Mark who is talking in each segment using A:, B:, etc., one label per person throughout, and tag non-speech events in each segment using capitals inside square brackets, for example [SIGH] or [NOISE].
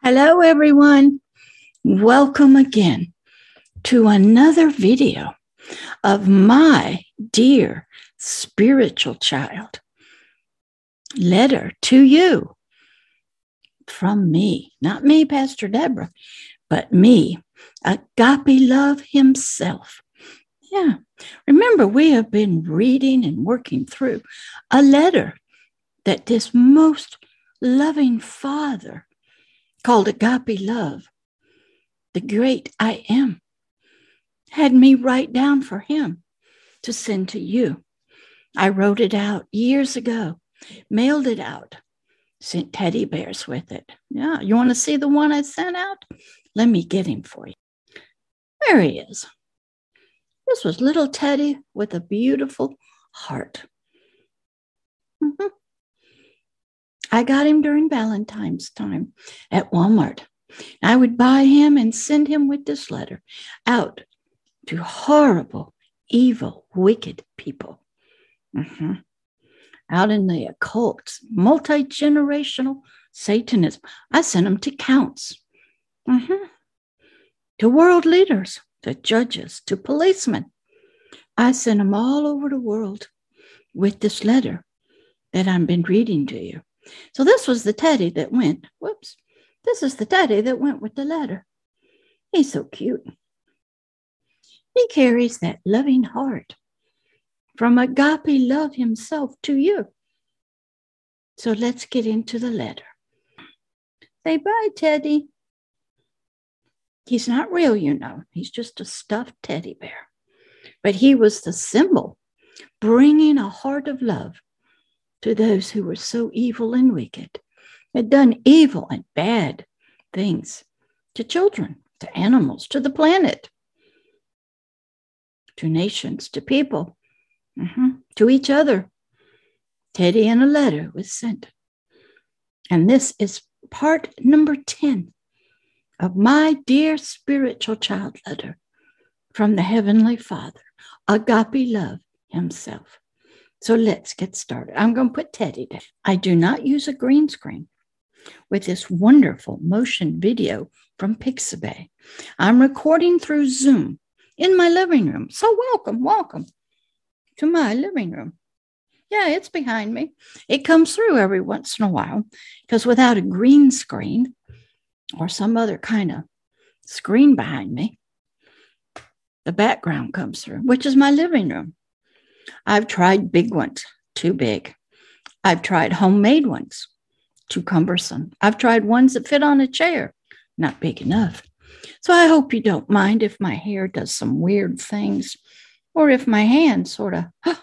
A: Hello, everyone. Welcome again to another video of my dear spiritual child. Letter to you from me, not me, Pastor Deborah, but me, Agape Love himself. Yeah. Remember, we have been reading and working through a letter that this most loving Father called Agape Love, the great I am, had me write down for him to send to you. I wrote it out years ago, mailed it out, sent teddy bears with it. Yeah, you want to see the one I sent out? Let me get him for you. There he is. This was little Teddy with a beautiful heart. Mm-hmm. I got him during Valentine's time at Walmart. I would buy him and send him with this letter out to horrible, evil, wicked people. Mm-hmm. Out in the occult, multi generational Satanism. I sent him to counts, mm-hmm. to world leaders, to judges, to policemen. I sent him all over the world with this letter that I've been reading to you. So this was the teddy that went, whoops, this is the teddy that went with the letter. He's so cute. He carries that loving heart from agape love himself to you. So let's get into the letter. Say bye, Teddy. He's not real, you know. He's just a stuffed teddy bear. But he was the symbol bringing a heart of love to those who were so evil and wicked, had done evil and bad things to children, to animals, to the planet, to nations, to people, mm-hmm, to each other. Teddy and a letter was sent. And this is part number 10 of my dear spiritual child letter from the Heavenly Father, Agape Love Himself. So let's get started. I'm going to put Teddy down. I do not use a green screen with this wonderful motion video from Pixabay. I'm recording through Zoom in my living room. So welcome, welcome to my living room. Yeah, it's behind me. It comes through every once in a while because without a green screen or some other kind of screen behind me, the background comes through, which is my living room. I've tried big ones, too big. I've tried homemade ones, too cumbersome. I've tried ones that fit on a chair, not big enough. So I hope you don't mind if my hair does some weird things or if my hand sort of huh,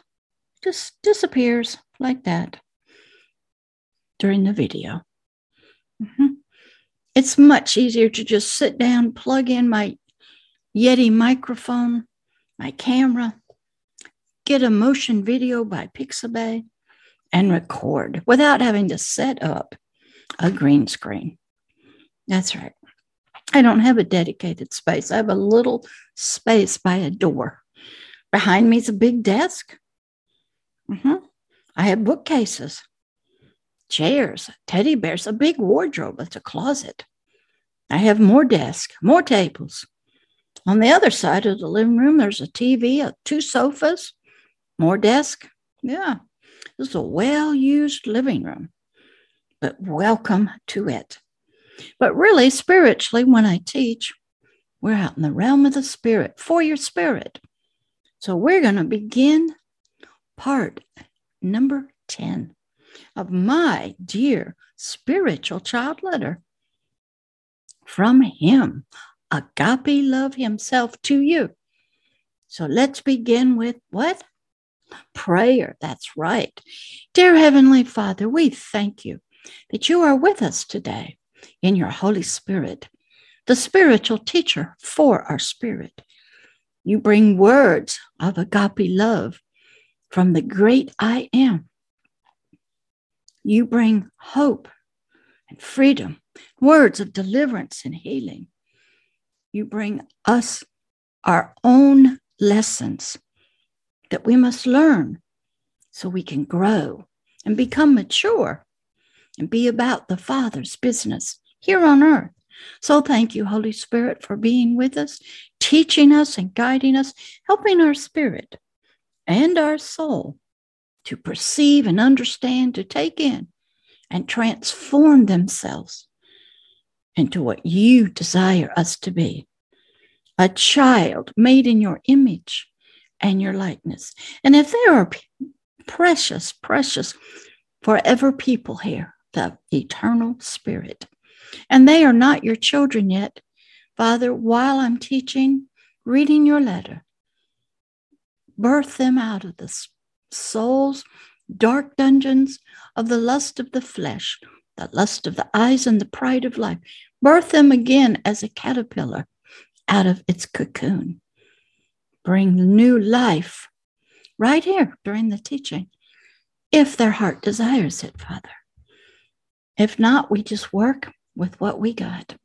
A: just disappears like that during the video. Mm-hmm. It's much easier to just sit down, plug in my Yeti microphone, my camera, get a motion video by Pixabay, and record without having to set up a green screen. That's right. I don't have a dedicated space. I have a little space by a door. Behind me is a big desk. Mm-hmm. I have bookcases, chairs, teddy bears, a big wardrobe. It's a closet. I have more desks, more tables. On the other side of the living room, there's a TV, two sofas, more desk? Yeah, this is a well used living room, but welcome to it. But really, spiritually, when I teach, we're out in the realm of the spirit for your spirit. So we're going to begin part number 10 of my dear spiritual child letter from him, agape love himself to you. So let's begin with what? Prayer. That's right. Dear Heavenly Father, we thank you that you are with us today in your Holy Spirit, the spiritual teacher for our spirit. You bring words of agape love from the great I am. You bring hope and freedom, words of deliverance and healing. You bring us our own lessons that we must learn so we can grow and become mature and be about the Father's business here on earth. So thank you, Holy Spirit, for being with us, teaching us and guiding us, helping our spirit and our soul to perceive and understand, to take in and transform themselves into what you desire us to be a child made in your image and your likeness. And if there are precious, precious, forever people here, the eternal spirit, and they are not your children yet, Father, while I'm teaching, reading your letter, birth them out of the soul's dark dungeons of the lust of the flesh, the lust of the eyes, and the pride of life. Birth them again as a caterpillar out of its cocoon. Bring new life right here during the teaching, if their heart desires it, Father. If not, we just work with what we got.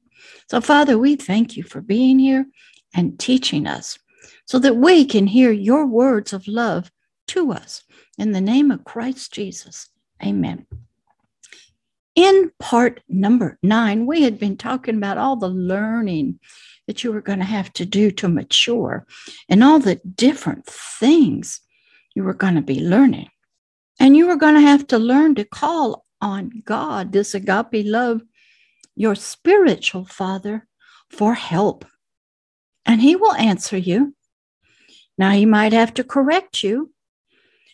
A: So, Father, we thank you for being here and teaching us so that we can hear your words of love to us. In the name of Christ Jesus, amen. In part number nine, we had been talking about all the learning that you were going to have to do to mature and all the different things you were going to be learning. And you were going to have to learn to call on God, this agape love, your spiritual father, for help. And he will answer you. Now, he might have to correct you.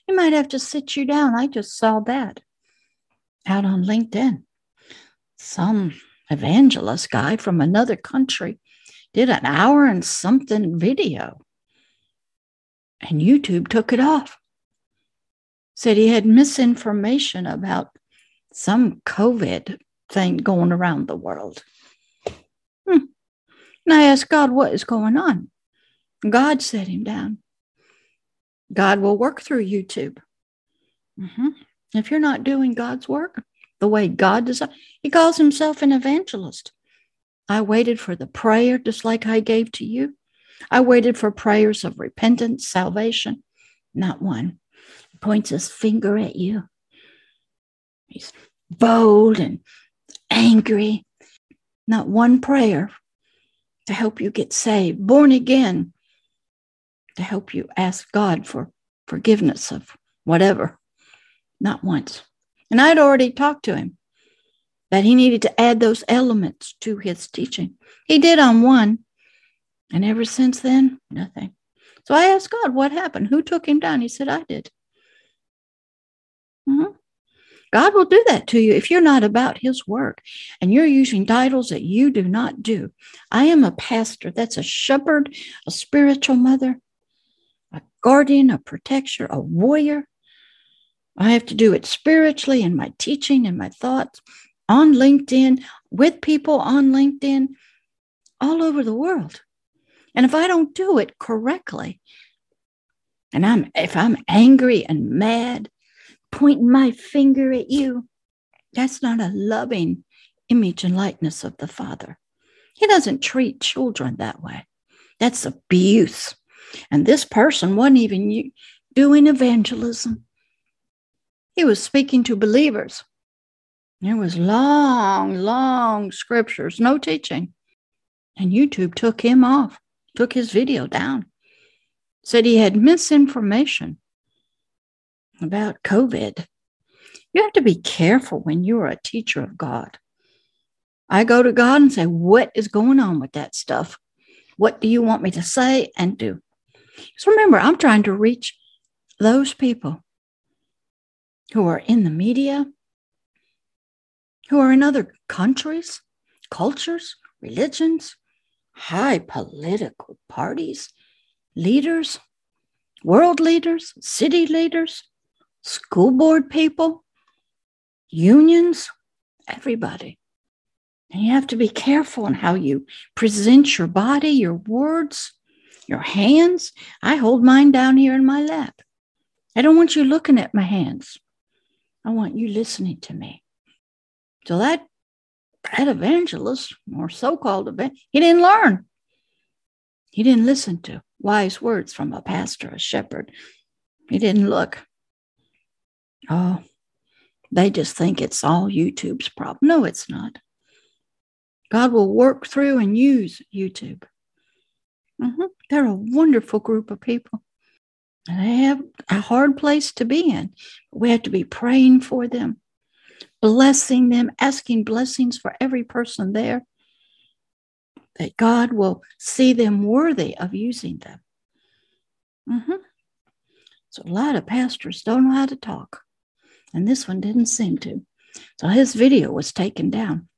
A: He might have to sit you down. I just saw that out on LinkedIn. Some evangelist guy from another country did an hour and something video, and YouTube took it off. Said he had misinformation about some COVID thing going around the world. Hmm. And I asked God, what is going on? God set him down. God will work through YouTube. Mm-hmm. If you're not doing God's work the way God does, he calls himself an evangelist. I waited for the prayer just like I gave to you. I waited for prayers of repentance, salvation, not one. He points his finger at you. He's bold and angry. Not one prayer to help you get saved, born again, to help you ask God for forgiveness of whatever. Not once. And I'd already talked to him that he needed to add those elements to his teaching. He did on one. And ever since then, nothing. So I asked God, what happened? Who took him down? He said, I did. Mm-hmm. God will do that to you if you're not about his work and you're using titles that you do not do. I am a pastor. That's a shepherd, a spiritual mother, a guardian, a protector, a warrior. I have to do it spiritually in my teaching and my thoughts on LinkedIn, with people on LinkedIn, all over the world. And if I don't do it correctly, and I'm if I'm angry and mad, pointing my finger at you, that's not a loving image and likeness of the Father. He doesn't treat children that way. That's abuse. And this person wasn't even doing evangelism. He was speaking to believers. It was long, long scriptures, no teaching. And YouTube took him off, took his video down, said he had misinformation about COVID. You have to be careful when you're a teacher of God. I go to God and say, What is going on with that stuff? What do you want me to say and do? So remember, I'm trying to reach those people who are in the media, who are in other countries, cultures, religions, high political parties, leaders, world leaders, city leaders, school board people, unions, everybody. And you have to be careful in how you present your body, your words, your hands. I hold mine down here in my lap. I don't want you looking at my hands. I want you listening to me. So that, that evangelist or so-called evangelist, he didn't learn. He didn't listen to wise words from a pastor, a shepherd. He didn't look. Oh, they just think it's all YouTube's problem. No, it's not. God will work through and use YouTube. Mm-hmm. They're a wonderful group of people. And they have a hard place to be in. We have to be praying for them, blessing them, asking blessings for every person there, that God will see them worthy of using them. Mm-hmm. So a lot of pastors don't know how to talk. And this one didn't seem to. So his video was taken down.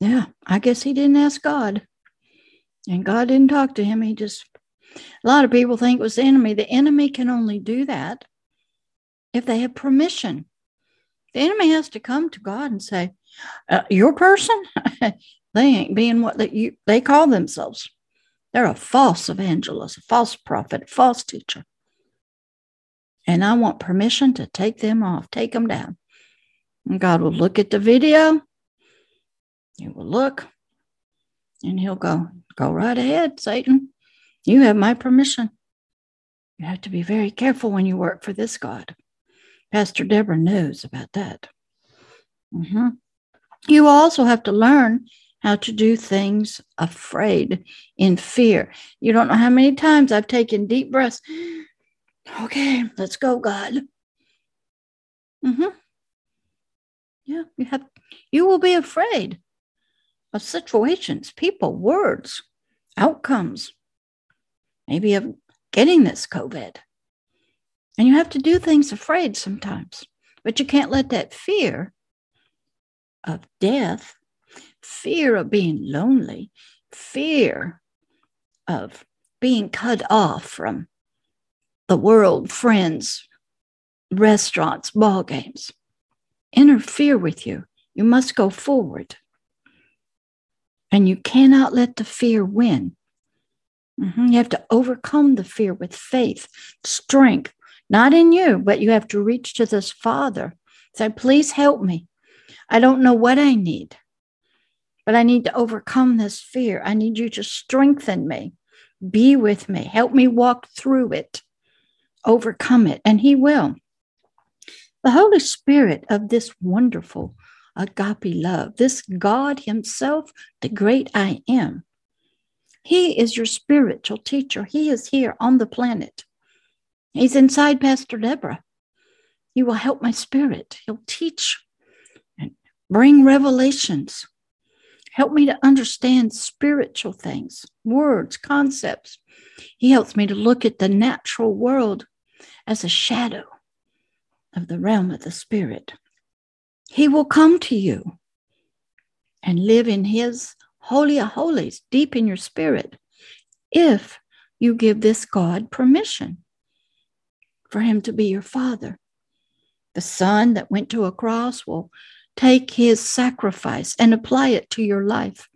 A: Yeah, I guess he didn't ask God. And God didn't talk to him. He just, a lot of people think it was the enemy. The enemy can only do that if they have permission. The enemy has to come to God and say, uh, Your person? [LAUGHS] they ain't being what they, you, they call themselves. They're a false evangelist, a false prophet, a false teacher. And I want permission to take them off, take them down. And God will look at the video. He will look and he'll go, Go right ahead, Satan. You have my permission. You have to be very careful when you work for this God. Pastor Deborah knows about that. Mm-hmm. You also have to learn how to do things afraid, in fear. You don't know how many times I've taken deep breaths. Okay, let's go, God. Mm-hmm. Yeah, you have you will be afraid of situations, people, words, outcomes, maybe of getting this COVID. And you have to do things afraid sometimes, but you can't let that fear of death, fear of being lonely, fear of being cut off from the world, friends, restaurants, ball games, interfere with you. You must go forward. And you cannot let the fear win. Mm-hmm. You have to overcome the fear with faith, strength, not in you, but you have to reach to this Father. Say, please help me. I don't know what I need, but I need to overcome this fear. I need you to strengthen me, be with me, help me walk through it, overcome it, and He will. The Holy Spirit of this wonderful agape love, this God Himself, the great I am. He is your spiritual teacher. He is here on the planet. He's inside Pastor Deborah. He will help my spirit. He'll teach and bring revelations. Help me to understand spiritual things, words, concepts. He helps me to look at the natural world as a shadow of the realm of the spirit. He will come to you and live in His holy of holies deep in your spirit if you give this God permission for Him to be your Father. The Son that went to a cross will take His sacrifice and apply it to your life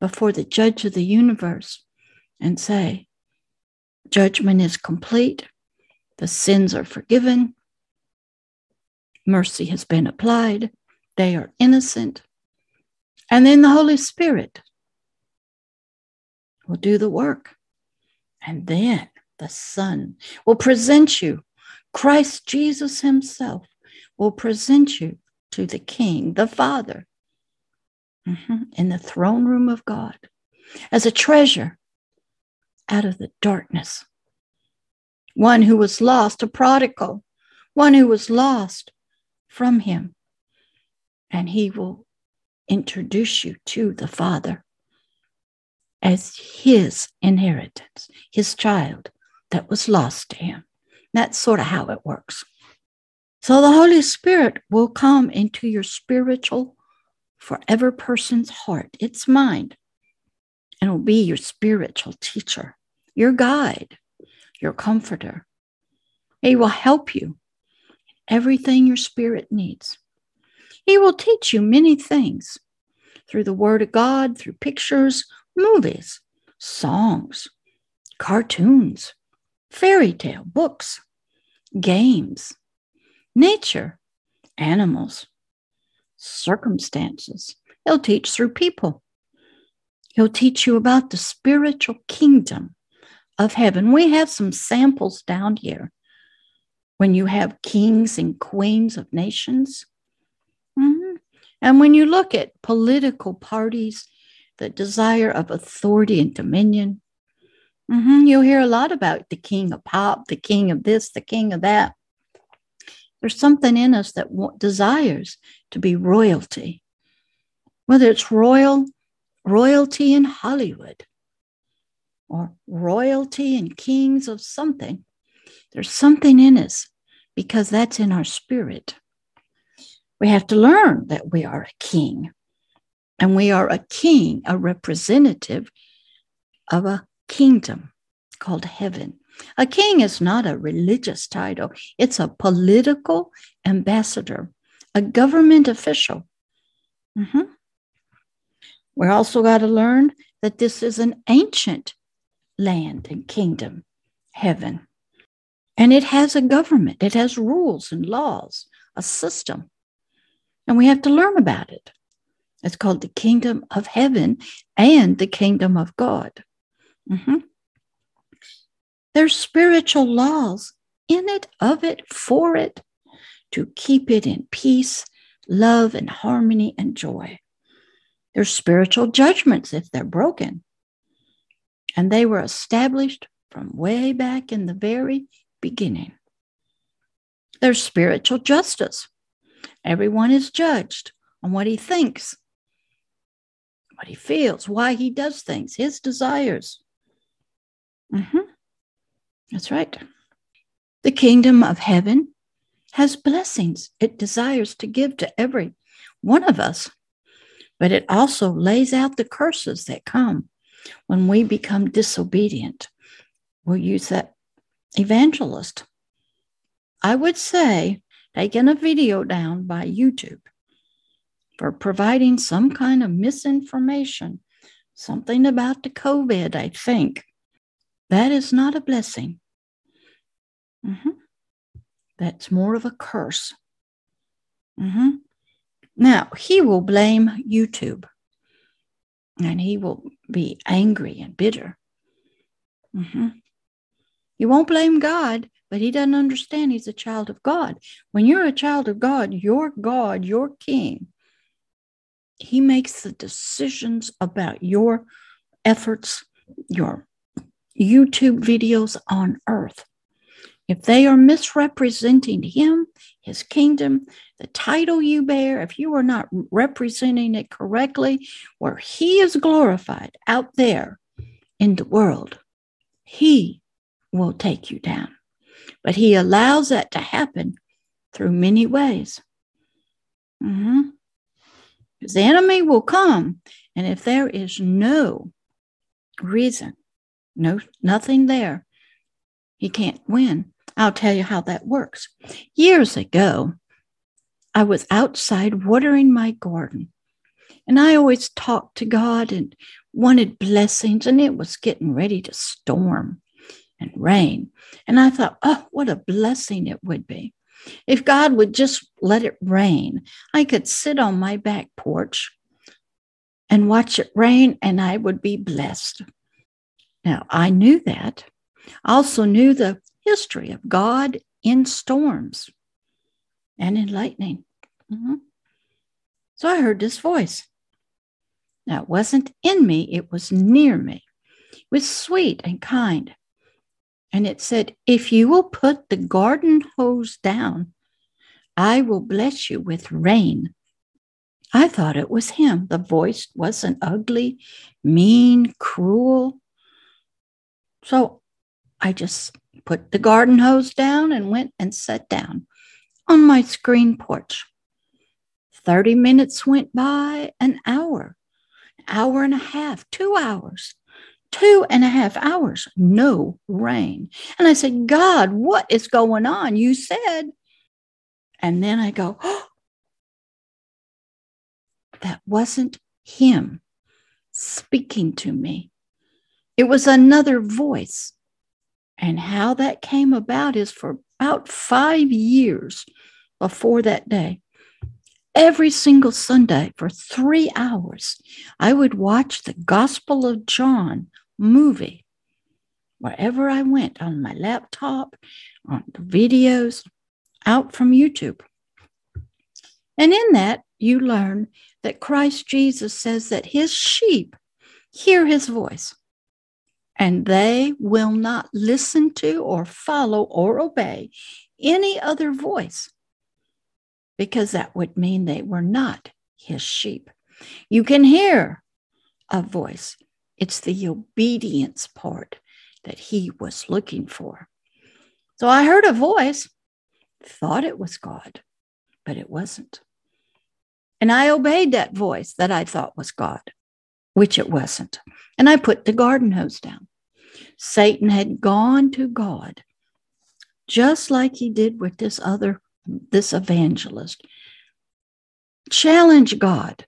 A: before the judge of the universe and say, Judgment is complete, the sins are forgiven, mercy has been applied, they are innocent. And then the Holy Spirit will do the work. And then the Son will present you, Christ Jesus Himself will present you to the King, the Father, mm-hmm, in the throne room of God as a treasure out of the darkness. One who was lost, a prodigal, one who was lost, from him. And he will introduce you to the Father as his inheritance, his child that was lost to him. That's sort of how it works. So the Holy Spirit will come into your spiritual, forever person's heart, its mind, and will be your spiritual teacher, your guide, your comforter. He will help you everything your spirit needs. He will teach you many things through the Word of God, through pictures, movies, songs, cartoons, fairy tale books, games, nature, animals, circumstances. He'll teach through people. He'll teach you about the spiritual kingdom of heaven. We have some samples down here when you have kings and queens of nations. And when you look at political parties, the desire of authority and dominion, mm-hmm, you'll hear a lot about the king of pop, the king of this, the king of that. There's something in us that desires to be royalty, whether it's royal royalty in Hollywood or royalty and kings of something. There's something in us because that's in our spirit. We have to learn that we are a king. And we are a king, a representative of a kingdom called heaven. A king is not a religious title, it's a political ambassador, a government official. Mm-hmm. We're also got to learn that this is an ancient land and kingdom, heaven. And it has a government, it has rules and laws, a system. And we have to learn about it. It's called the kingdom of heaven and the kingdom of God. Mm-hmm. There's spiritual laws in it, of it, for it, to keep it in peace, love, and harmony and joy. There's spiritual judgments if they're broken. And they were established from way back in the very beginning. There's spiritual justice. Everyone is judged on what he thinks, what he feels, why he does things, his desires. Mm-hmm. That's right. The kingdom of heaven has blessings it desires to give to every one of us, but it also lays out the curses that come when we become disobedient. We'll use that evangelist. I would say taking a video down by YouTube for providing some kind of misinformation, something about the COVID, I think. That is not a blessing. Mm-hmm. That's more of a curse. Mm-hmm. Now, he will blame YouTube and he will be angry and bitter. Mm-hmm. He won't blame God, but he doesn't understand he's a child of God. When you're a child of God, your God, your King, he makes the decisions about your efforts, your YouTube videos on earth. If they are misrepresenting him, his kingdom, the title you bear, if you are not representing it correctly, where he is glorified out there in the world, he will take you down. But he allows that to happen through many ways. Mm-hmm. Enemy will come, and if there is no reason, no nothing there, he can't win. I'll tell you how that works. Years ago, I was outside watering my garden, and I always talked to God and wanted blessings, and it was getting ready to storm and rain. And I thought, oh, what a blessing it would be. If God would just let it rain, I could sit on my back porch and watch it rain, and I would be blessed. Now, I knew that. I also knew the history of God in storms and in lightning. Mm-hmm. So I heard this voice. Now, it wasn't in me, it was near me. It was sweet and kind and it said, If you will put the garden hose down, I will bless you with rain. I thought it was him. The voice wasn't ugly, mean, cruel. So I just put the garden hose down and went and sat down on my screen porch. 30 minutes went by, an hour, hour and a half, two hours two and a half hours, no rain. And I said, God, what is going on? You said. And then I go, oh, [GASPS] that wasn't him speaking to me. It was another voice. And how that came about is for about five years before that day. Every single Sunday for three hours, I would watch the Gospel of John movie wherever I went on my laptop, on the videos out from YouTube. And in that, you learn that Christ Jesus says that his sheep hear his voice and they will not listen to or follow or obey any other voice because that would mean they were not his sheep. You can hear a voice, it's the obedience part that he was looking for. So I heard a voice, thought it was God, but it wasn't. And I obeyed that voice that I thought was God, which it wasn't. And I put the garden hose down. Satan had gone to God, just like he did with this other, this evangelist. challenged God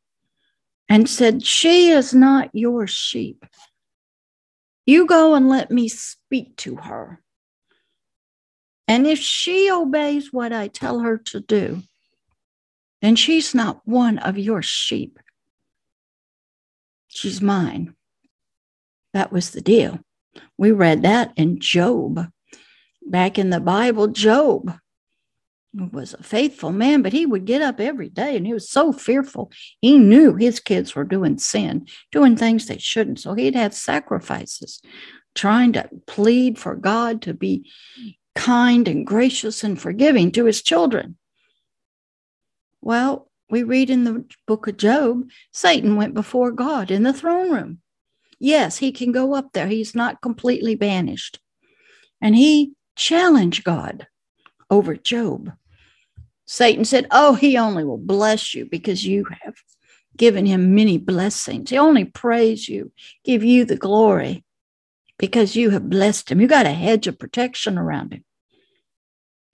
A: and said, She is not your sheep. You go and let me speak to her. And if she obeys what I tell her to do, then she's not one of your sheep. She's mine. That was the deal. We read that in Job. Back in the Bible, Job was a faithful man, but he would get up every day and he was so fearful. He knew his kids were doing sin, doing things they shouldn't. So he'd have sacrifices, trying to plead for God to be kind and gracious and forgiving to his children. Well, we read in the book of Job, Satan went before God in the throne room. Yes, he can go up there. He's not completely banished. And he challenged God over Job. Satan said, Oh, he only will bless you because you have given him many blessings. He only praise you, give you the glory because you have blessed him. You got a hedge of protection around him.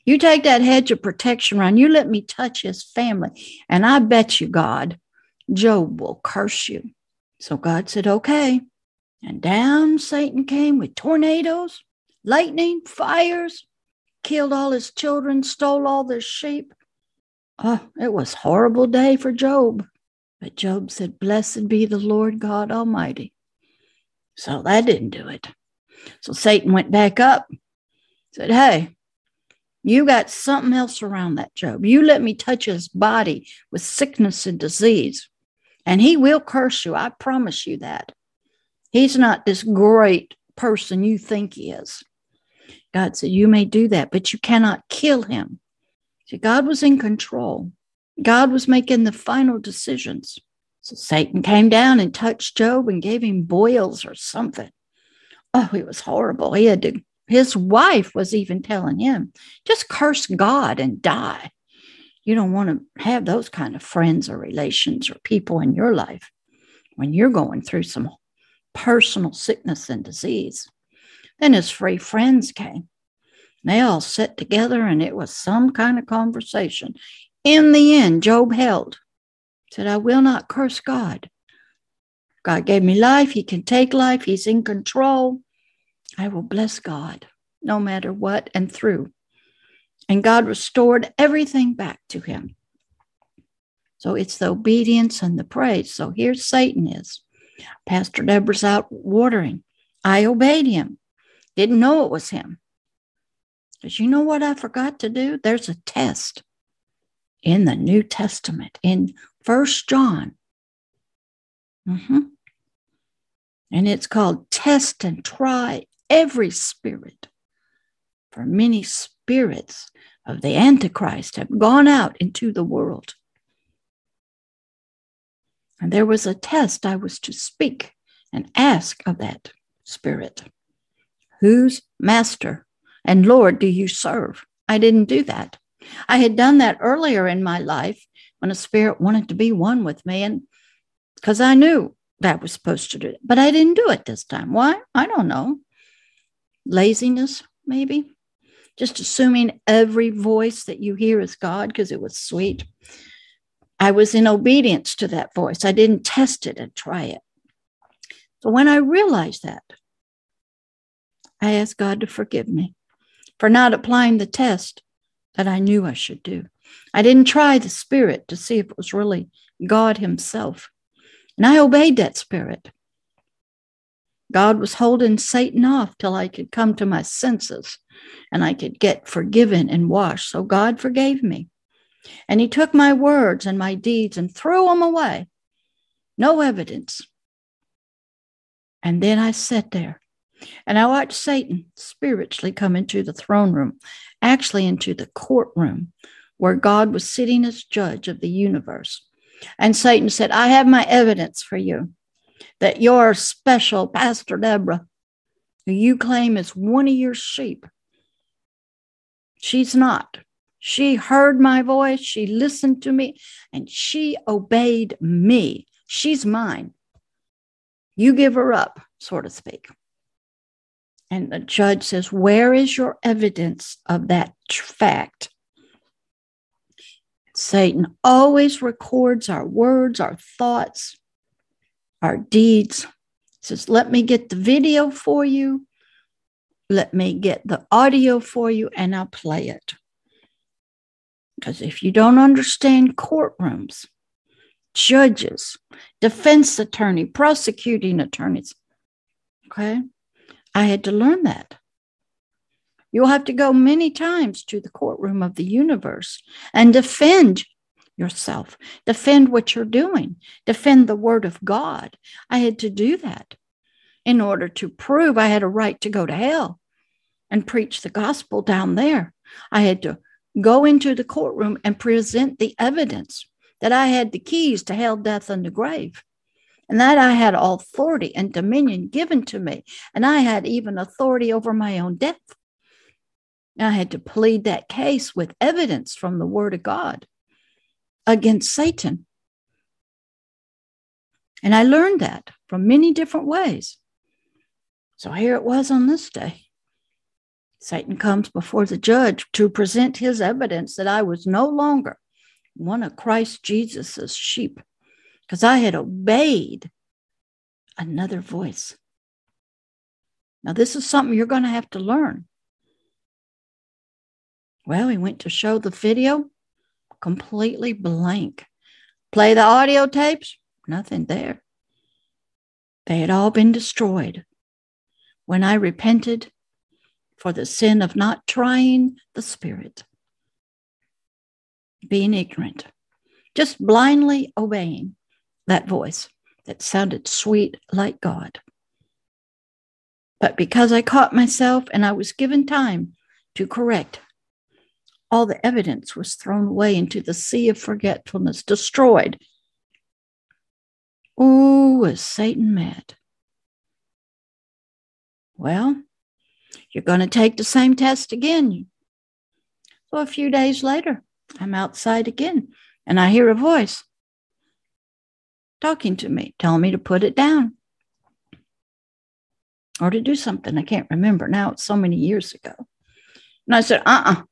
A: You take that hedge of protection around, you let me touch his family, and I bet you, God, Job will curse you. So God said, Okay. And down Satan came with tornadoes, lightning, fires, killed all his children, stole all their sheep. Oh, it was horrible day for Job. But Job said, Blessed be the Lord God Almighty. So that didn't do it. So Satan went back up, said, Hey, you got something else around that Job. You let me touch his body with sickness and disease, and he will curse you. I promise you that. He's not this great person you think he is. God said, You may do that, but you cannot kill him. See, God was in control. God was making the final decisions. So Satan came down and touched Job and gave him boils or something. Oh, it was horrible. He had to his wife was even telling him, just curse God and die. You don't want to have those kind of friends or relations or people in your life when you're going through some personal sickness and disease. Then his three friends came. They all sat together and it was some kind of conversation. In the end, Job held, said, I will not curse God. God gave me life. He can take life. He's in control. I will bless God no matter what and through. And God restored everything back to him. So it's the obedience and the praise. So here Satan is. Pastor Deborah's out watering. I obeyed him. Didn't know it was him. Because you know what I forgot to do? There's a test in the New Testament in First John. Mm-hmm. And it's called Test and Try every spirit. For many spirits of the Antichrist have gone out into the world. And there was a test I was to speak and ask of that spirit Whose master and Lord do you serve? I didn't do that. I had done that earlier in my life when a spirit wanted to be one with me, and because I knew that was supposed to do it, but I didn't do it this time. Why? I don't know laziness, maybe. Just assuming every voice that you hear is God because it was sweet. I was in obedience to that voice. I didn't test it and try it. So when I realized that, I asked God to forgive me for not applying the test that I knew I should do. I didn't try the spirit to see if it was really God Himself. And I obeyed that spirit. God was holding Satan off till I could come to my senses and I could get forgiven and washed. So God forgave me. And he took my words and my deeds and threw them away. No evidence. And then I sat there and I watched Satan spiritually come into the throne room, actually into the courtroom where God was sitting as judge of the universe. And Satan said, I have my evidence for you that your special Pastor Deborah, who you claim is one of your sheep, she's not. She heard my voice, she listened to me, and she obeyed me. She's mine. You give her up, so to speak. And the judge says, Where is your evidence of that fact? Satan always records our words, our thoughts, our deeds. He says, Let me get the video for you. Let me get the audio for you, and I'll play it. Because if you don't understand courtrooms, judges, defense attorney, prosecuting attorneys, okay, I had to learn that. You'll have to go many times to the courtroom of the universe and defend yourself, defend what you're doing, defend the word of God. I had to do that in order to prove I had a right to go to hell and preach the gospel down there. I had to go into the courtroom and present the evidence that I had the keys to hell, death, and the grave and that I had authority and dominion given to me, and I had even authority over my own death. I had to plead that case with evidence from the Word of God against Satan. And I learned that from many different ways. So here it was on this day. Satan comes before the judge to present his evidence that I was no longer one of Christ Jesus's sheep because I had obeyed another voice. Now, this is something you're going to have to learn. Well, he went to show the video, completely blank. Play the audio tapes, nothing there. They had all been destroyed. When I repented for the sin of not trying the Spirit, being ignorant, just blindly obeying that voice that sounded sweet like God. But because I caught myself and I was given time to correct, all the evidence was thrown away into the sea of forgetfulness, destroyed. Oh, was Satan mad? Well, you're going to take the same test again. So a few days later, I'm outside again and I hear a voice talking to me, telling me to put it down or to do something. I can't remember now. It's so many years ago. And I said, uh uh-uh. uh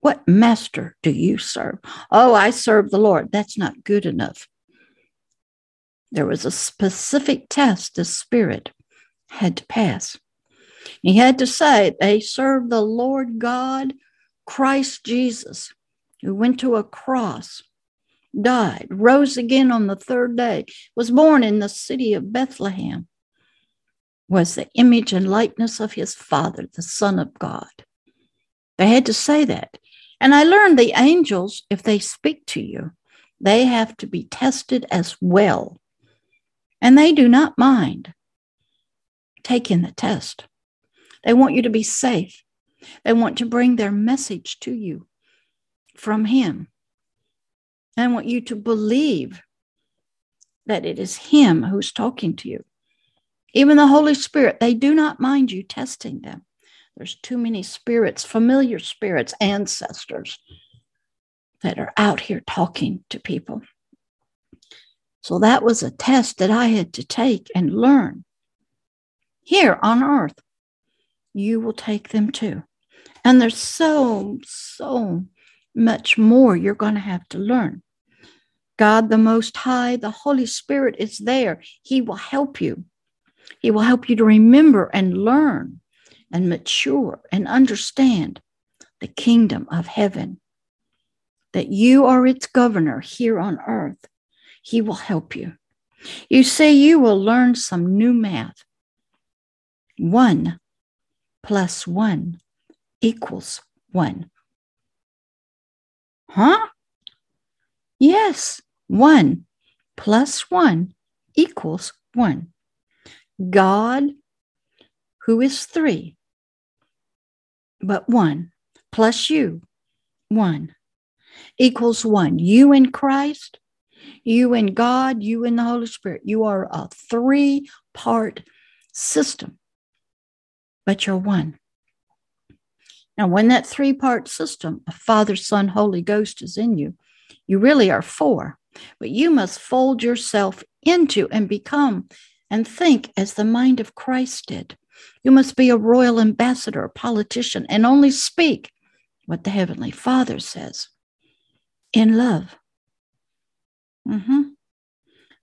A: What master do you serve? Oh, I serve the Lord. That's not good enough. There was a specific test the Spirit had to pass. He had to say they serve the Lord God, Christ Jesus, who went to a cross died, rose again on the third day, was born in the city of Bethlehem, was the image and likeness of his Father, the Son of God. They had to say that. And I learned the angels, if they speak to you, they have to be tested as well. And they do not mind taking the test. They want you to be safe. They want to bring their message to you from Him. I want you to believe that it is Him who's talking to you. Even the Holy Spirit, they do not mind you testing them. There's too many spirits, familiar spirits, ancestors that are out here talking to people. So that was a test that I had to take and learn. Here on earth, you will take them too. And there's so, so much more you're going to have to learn. God the Most High, the Holy Spirit is there. He will help you. He will help you to remember and learn and mature and understand the kingdom of heaven, that you are its governor here on earth. He will help you. You see, you will learn some new math. One plus one equals one. Huh? Yes, one plus one equals one. God, who is three, but one, plus you, one, equals one. You in Christ, you in God, you in the Holy Spirit. You are a three part system, but you're one. Now, when that three part system of Father, Son, Holy Ghost is in you, you really are four, but you must fold yourself into and become and think as the mind of Christ did. You must be a royal ambassador, a politician, and only speak what the Heavenly Father says in love. Mm-hmm.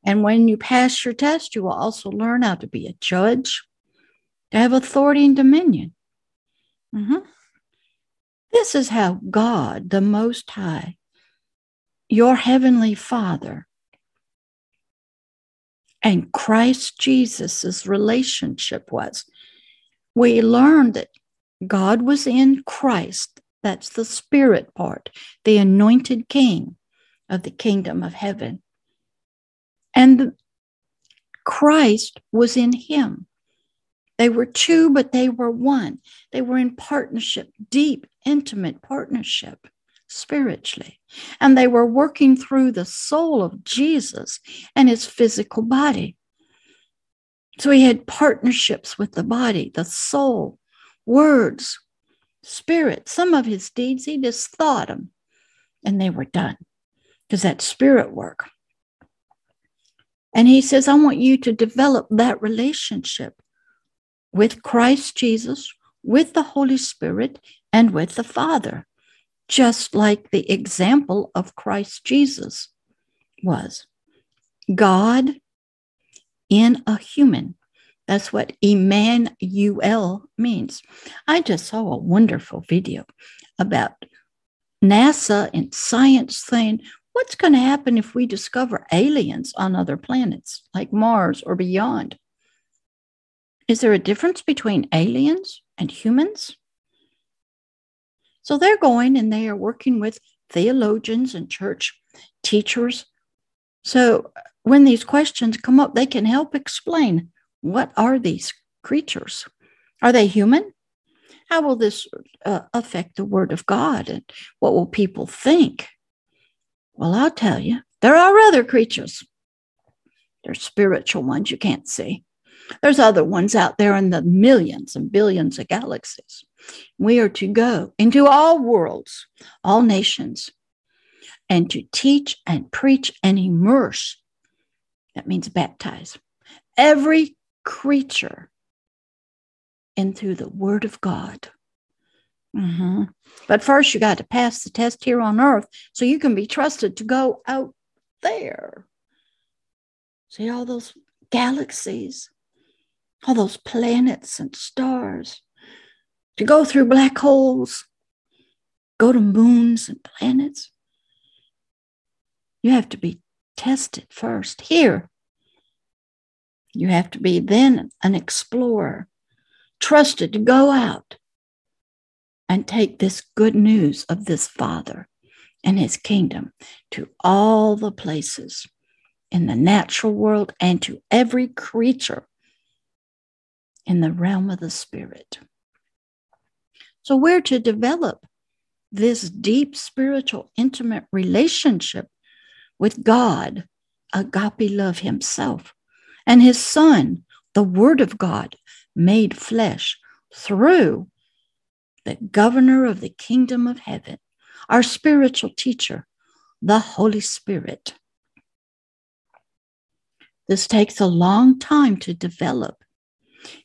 A: And when you pass your test, you will also learn how to be a judge, to have authority and dominion. Mm-hmm. This is how God, the Most High, your Heavenly Father, and Christ Jesus' relationship was. We learned that God was in Christ. That's the spirit part, the anointed king of the kingdom of heaven. And Christ was in him. They were two, but they were one. They were in partnership, deep, intimate partnership spiritually. And they were working through the soul of Jesus and his physical body. So he had partnerships with the body, the soul, words, spirit. Some of his deeds, he just thought them and they were done because that spirit work. And he says, I want you to develop that relationship with Christ Jesus, with the Holy Spirit, and with the Father just like the example of Christ Jesus was. God in a human. That's what Emmanuel means. I just saw a wonderful video about NASA and science saying, what's going to happen if we discover aliens on other planets like Mars or beyond? Is there a difference between aliens and humans? So they're going and they are working with theologians and church teachers. So when these questions come up, they can help explain what are these creatures? Are they human? How will this uh, affect the word of God? And what will people think? Well, I'll tell you, there are other creatures. There's spiritual ones you can't see. There's other ones out there in the millions and billions of galaxies. We are to go into all worlds, all nations, and to teach and preach and immerse. That means baptize every creature into the Word of God. Mm-hmm. But first, you got to pass the test here on earth so you can be trusted to go out there. See all those galaxies, all those planets and stars to go through black holes, go to moons and planets. You have to be tested first. Here, you have to be then an explorer, trusted to go out and take this good news of this Father and his kingdom to all the places in the natural world and to every creature in the realm of the spirit. So we're to develop this deep spiritual, intimate relationship with God, agape love himself, and his son, the word of God made flesh through the governor of the kingdom of heaven, our spiritual teacher, the Holy Spirit. This takes a long time to develop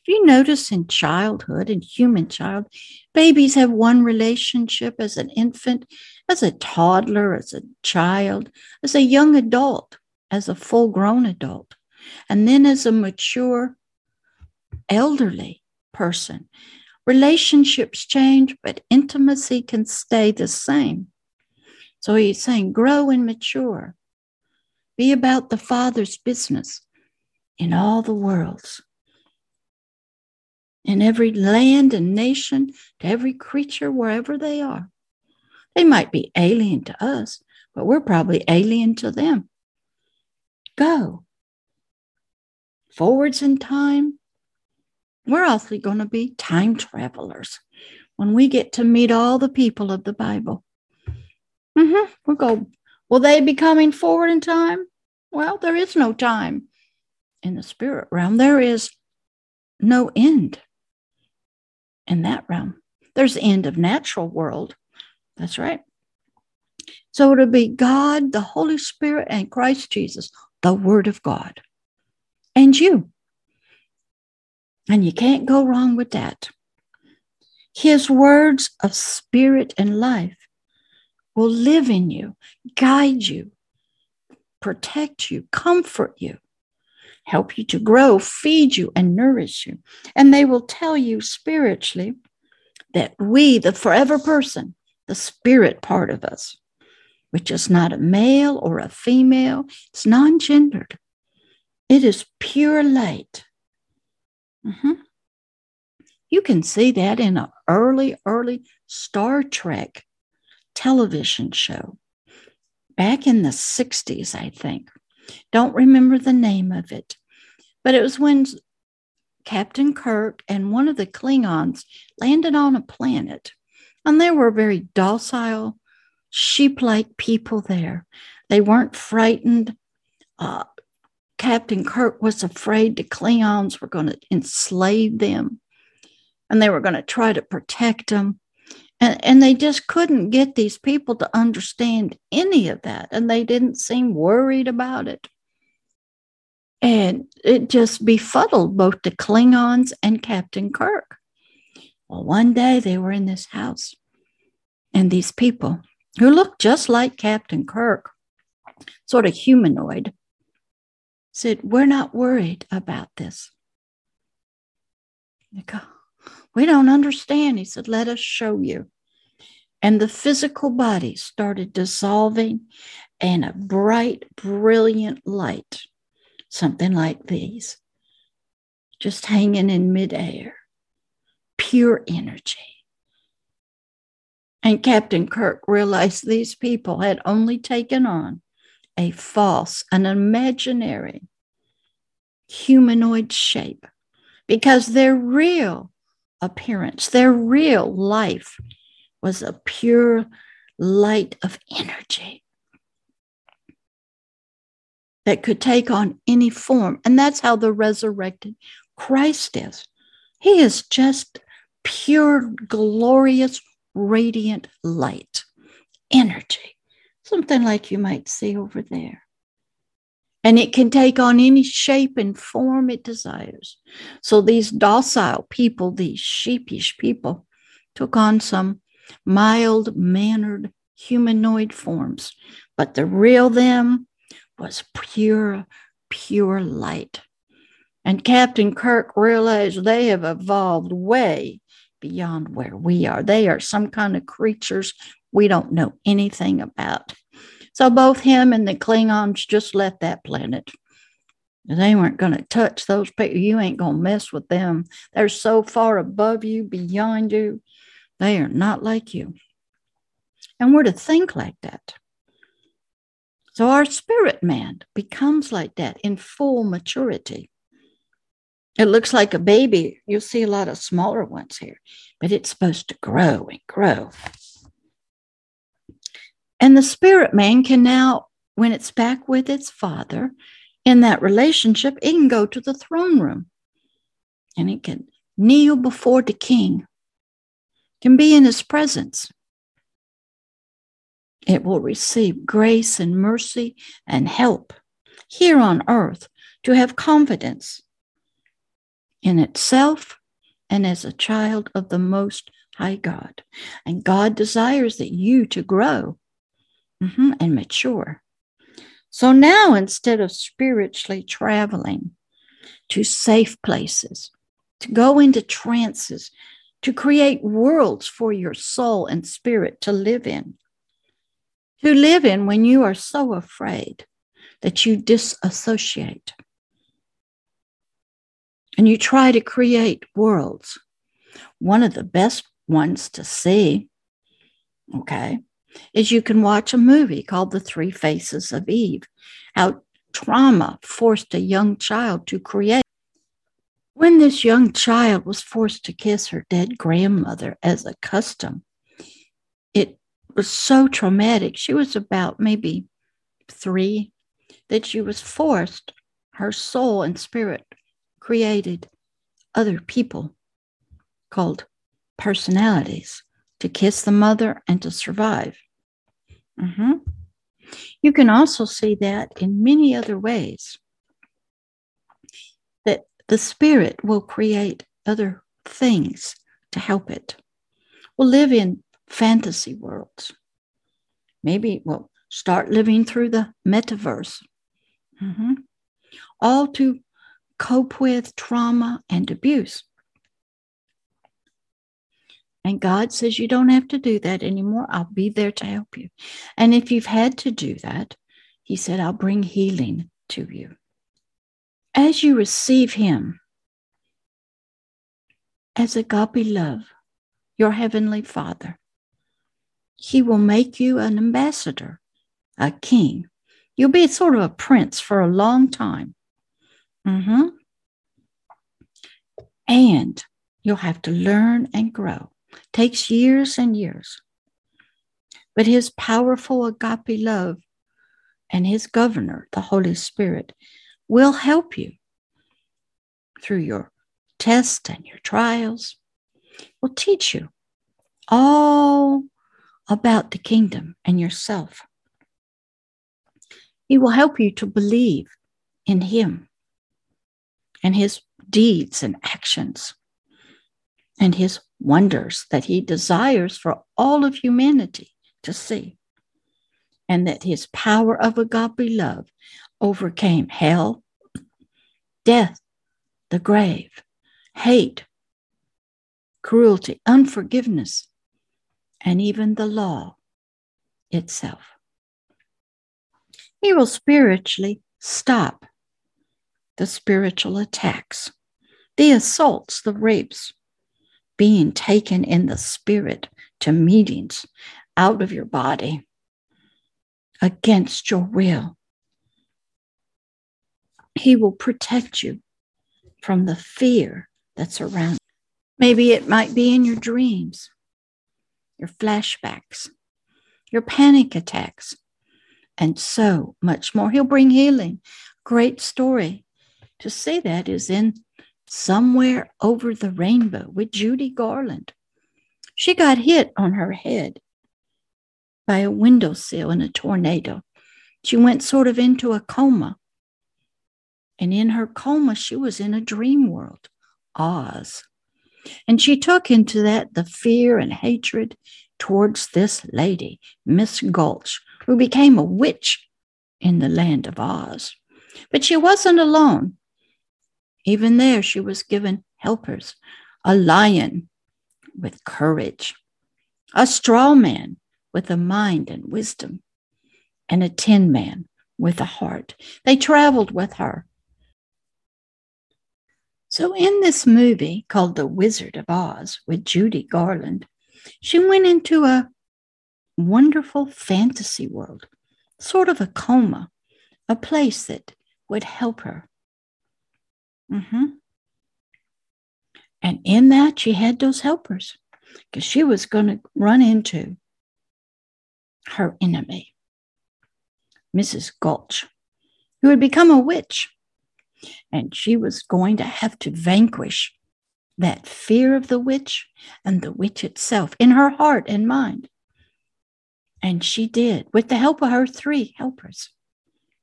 A: you notice in childhood, in human child, babies have one relationship as an infant, as a toddler, as a child, as a young adult, as a full grown adult, and then as a mature elderly person. Relationships change, but intimacy can stay the same. So he's saying, grow and mature. Be about the Father's business in all the worlds in every land and nation, to every creature, wherever they are. They might be alien to us, but we're probably alien to them. Go forwards in time. We're also going to be time travelers when we get to meet all the people of the Bible. Mm-hmm. We'll go, will they be coming forward in time? Well, there is no time in the spirit realm. There is no end in that realm. There's the end of natural world. That's right. So it'll be God, the Holy Spirit, and Christ Jesus, the Word of God, and you. And you can't go wrong with that. His words of spirit and life will live in you, guide you, protect you, comfort you, help you to grow, feed you, and nourish you. And they will tell you spiritually that we, the forever person, the spirit part of us, which is not a male or a female, it's non gendered, it is pure light. Mm-hmm. You can see that in an early, early Star Trek television show back in the 60s, I think. Don't remember the name of it, but it was when Captain Kirk and one of the Klingons landed on a planet, and there were very docile, sheep like people there. They weren't frightened. Uh, Captain Kirk was afraid the Klingons were going to enslave them and they were going to try to protect them. And, and they just couldn't get these people to understand any of that. And they didn't seem worried about it. And it just befuddled both the Klingons and Captain Kirk. Well, one day they were in this house, and these people who looked just like Captain Kirk, sort of humanoid, said, We're not worried about this. They go, we don't understand. He said, Let us show you. And the physical body started dissolving, and a bright, brilliant light, something like these, just hanging in midair, pure energy. And Captain Kirk realized these people had only taken on a false, an imaginary humanoid shape because their real appearance. Their real life was a pure light of energy that could take on any form. And that's how the resurrected Christ is. He is just pure, glorious, radiant light, energy, something like you might see over there and it can take on any shape and form it desires. So these docile people, these sheepish people, took on some mild mannered humanoid forms, but the real them was pure, pure light. And Captain Kirk realized they have evolved way beyond where we are. They are some kind of creatures we don't know anything about. So both him and the Klingons just left that planet. They weren't going to touch those people. You ain't going to mess with them. They're so far above you, beyond you. They are not like you. And we're to think like that. So our spirit man becomes like that in full maturity. It looks like a baby. You'll see a lot of smaller ones here, but it's supposed to grow and grow. And the spirit man can now, when it's back with its father in that relationship, it can go to the throne room and it can kneel before the king, can be in his presence. It will receive grace and mercy and help here on earth to have confidence in itself and as a child of the Most High God. And God desires that you to grow mm-hmm, and mature. So now, instead of spiritually traveling to safe places, to go into trances, to create worlds for your soul and spirit to live in, to live in when you are so afraid that you disassociate. And you try to create worlds. One of the best ones to see, okay, is you can watch a movie called The Three Faces of Eve, how trauma forced a young child to create. When this young child was forced to kiss her dead grandmother as a custom, it was so traumatic. She was about maybe three that she was forced, her soul and spirit created other people called personalities to kiss the mother and to survive. Mm-hmm. You can also see that in many other ways that the spirit will create other things to help it. We'll live in fantasy worlds. Maybe we'll start living through the metaverse. Mm-hmm. All to cope with trauma and abuse. And God says, You don't have to do that anymore. I'll be there to help you. And if you've had to do that, He said, I'll bring healing to you. As you receive Him as agape love, your Heavenly Father, He will make you an ambassador, a king. You'll be sort of a prince for a long time. Mm-hmm. And you'll have to learn and grow takes years and years. But his powerful agape love and his governor, the Holy Spirit, will help you through your tests and your trials, will teach you all about the kingdom and yourself. He will help you to believe in him and his deeds and actions and his wonders that he desires for all of humanity to see, and that his power of agape love overcame hell, death, the grave, hate, cruelty, unforgiveness, and even the law itself. He will spiritually stop the spiritual attacks, the assaults, the rapes, being taken in the spirit to meetings out of your body against your will. He will protect you from the fear that's around. Maybe it might be in your dreams, your flashbacks, your panic attacks, and so much more. He'll bring healing. Great story to see that is in Somewhere Over the Rainbow with Judy Garland. She got hit on her head by a windowsill in a tornado. She went sort of into a coma. And in her coma, she was in a dream world, Oz. And she took into that the fear and hatred towards this lady, Miss Gulch, who became a witch in the land of Oz. But she wasn't alone. Even there, she was given helpers a lion with courage, a straw man with a mind and wisdom, and a tin man with a heart. They traveled with her. So, in this movie called The Wizard of Oz with Judy Garland, she went into a wonderful fantasy world, sort of a coma, a place that would help her Mm-hmm. And in that, she had those helpers because she was going to run into her enemy, Mrs. Gulch, who had become a witch. And she was going to have to vanquish that fear of the witch and the witch itself in her heart and mind. And she did with the help of her three helpers.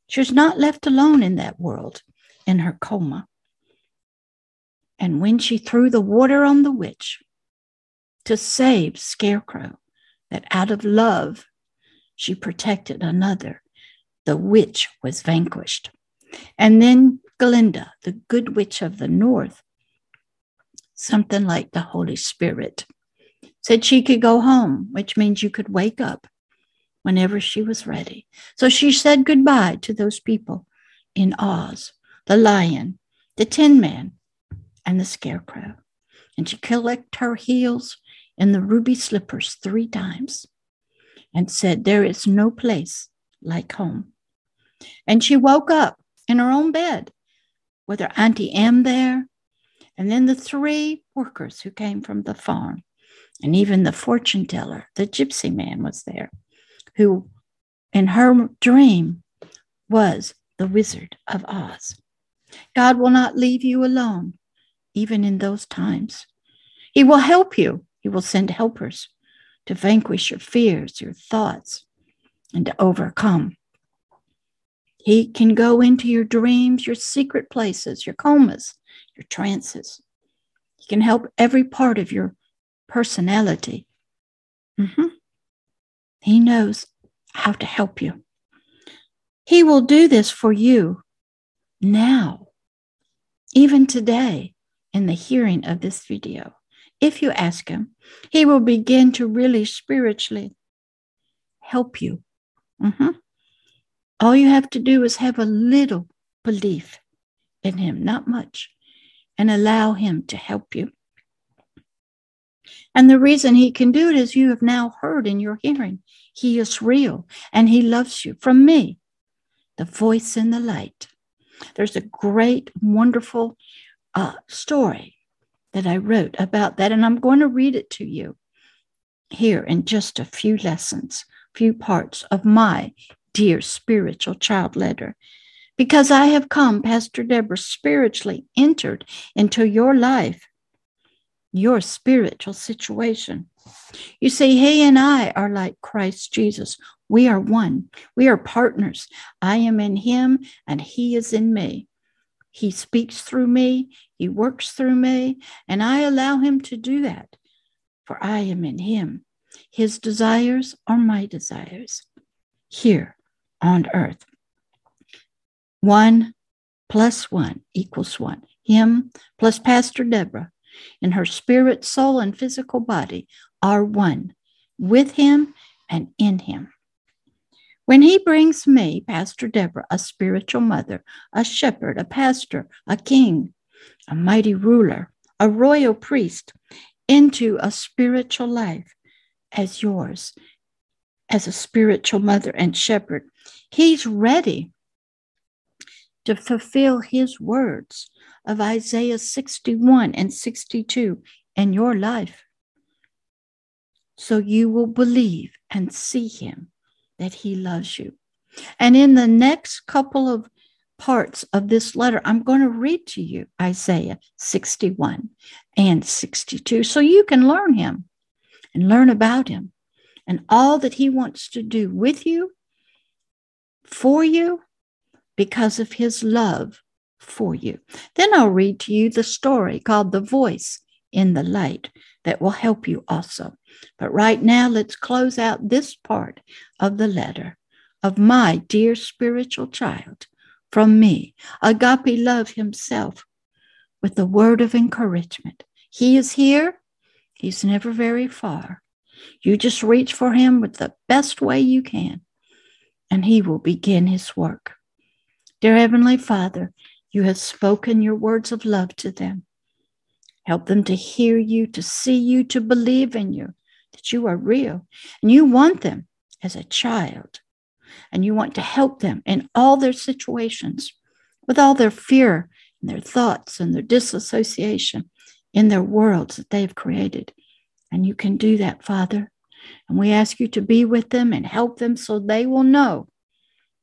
A: She was not left alone in that world in her coma. And when she threw the water on the witch to save Scarecrow, that out of love she protected another, the witch was vanquished. And then Glinda, the good witch of the north, something like the Holy Spirit, said she could go home, which means you could wake up whenever she was ready. So she said goodbye to those people in Oz, the lion, the tin man, and the scarecrow. And she clicked her heels in the ruby slippers three times. and said, There is no place like home. And she woke up in her own bed with her Auntie Em there, and then the three workers who came from the farm, and even the fortune teller, the gypsy man, was there, who in her dream was the Wizard of Oz. God will not leave you alone, even in those times. He will help you, He will send helpers to vanquish your fears, your thoughts, and to overcome. He can go into your dreams, your secret places, your comas, your trances. He can help every part of your personality. Mm-hmm. He knows how to help you. He will do this for you now, even today, in the hearing of this video. If you ask Him, He will begin to really spiritually help you. Mm-hmm. All you have to do is have a little belief in Him, not much, and allow Him to help you. And the reason He can do it is you have now heard in your hearing. He is real and He loves you. From me, the voice in the light. There's a great, wonderful uh, story that I wrote about that, and I'm going to read it to you here in just a few lessons, few parts of my dear spiritual child letter. Because I have come, Pastor Deborah, spiritually entered into your life, your spiritual situation. You see, he and I are like Christ Jesus. We are one. We are partners. I am in him and he is in me. He speaks through me, He works through me, and I allow Him to do that, for I am in Him. His desires are my desires here on earth. One plus one equals one. Him plus Pastor Deborah in her spirit, soul, and physical body are one with Him and in Him. When he brings me, Pastor Deborah, a spiritual mother, a shepherd, a pastor, a king, a mighty ruler, a royal priest, into a spiritual life as yours, as a spiritual mother and shepherd, he's ready to fulfill his words of Isaiah 61 and 62 in your life. So you will believe and see him that he loves you. And in the next couple of parts of this letter, I'm going to read to you Isaiah 61 and 62 so you can learn him and learn about him and all that he wants to do with you, for you, because of his love for you. Then I'll read to you the story called The Voice in the Light that will help you also. But right now, let's close out this part of the letter of my dear spiritual child from me, Agape Love himself, with the word of encouragement. He is here, he's never very far. You just reach for him with the best way you can, and he will begin his work. Dear Heavenly Father, you have spoken your words of love to them. Help them to hear you, to see you, to believe in you, that you are real. And you want them as a child. And you want to help them in all their situations, with all their fear and their thoughts and their disassociation in their worlds that they've created. And you can do that, Father. And we ask you to be with them and help them so they will know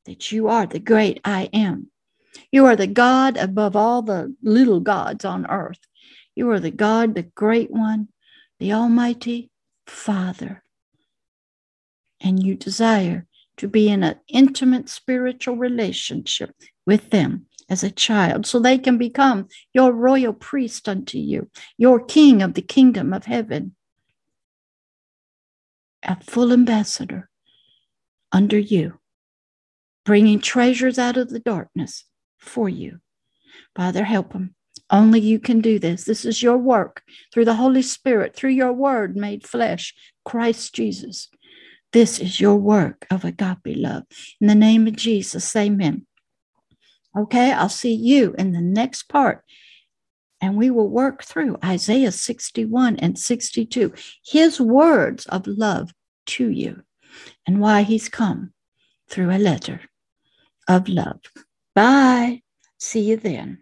A: that you are the great I am. You are the God above all the little gods on earth. You are the God, the great one, the Almighty Father. And you desire to be in an intimate spiritual relationship with them as a child so they can become your royal priest unto you, your king of the kingdom of heaven, a full ambassador under you, bringing treasures out of the darkness for you. Father, help them. Only you can do this. This is your work through the Holy Spirit, through your word made flesh, Christ Jesus. This is your work of agape love. In the name of Jesus, amen. Okay, I'll see you in the next part. And we will work through Isaiah 61 and 62, his words of love to you. and why he's come through a letter of love. Bye. See you then.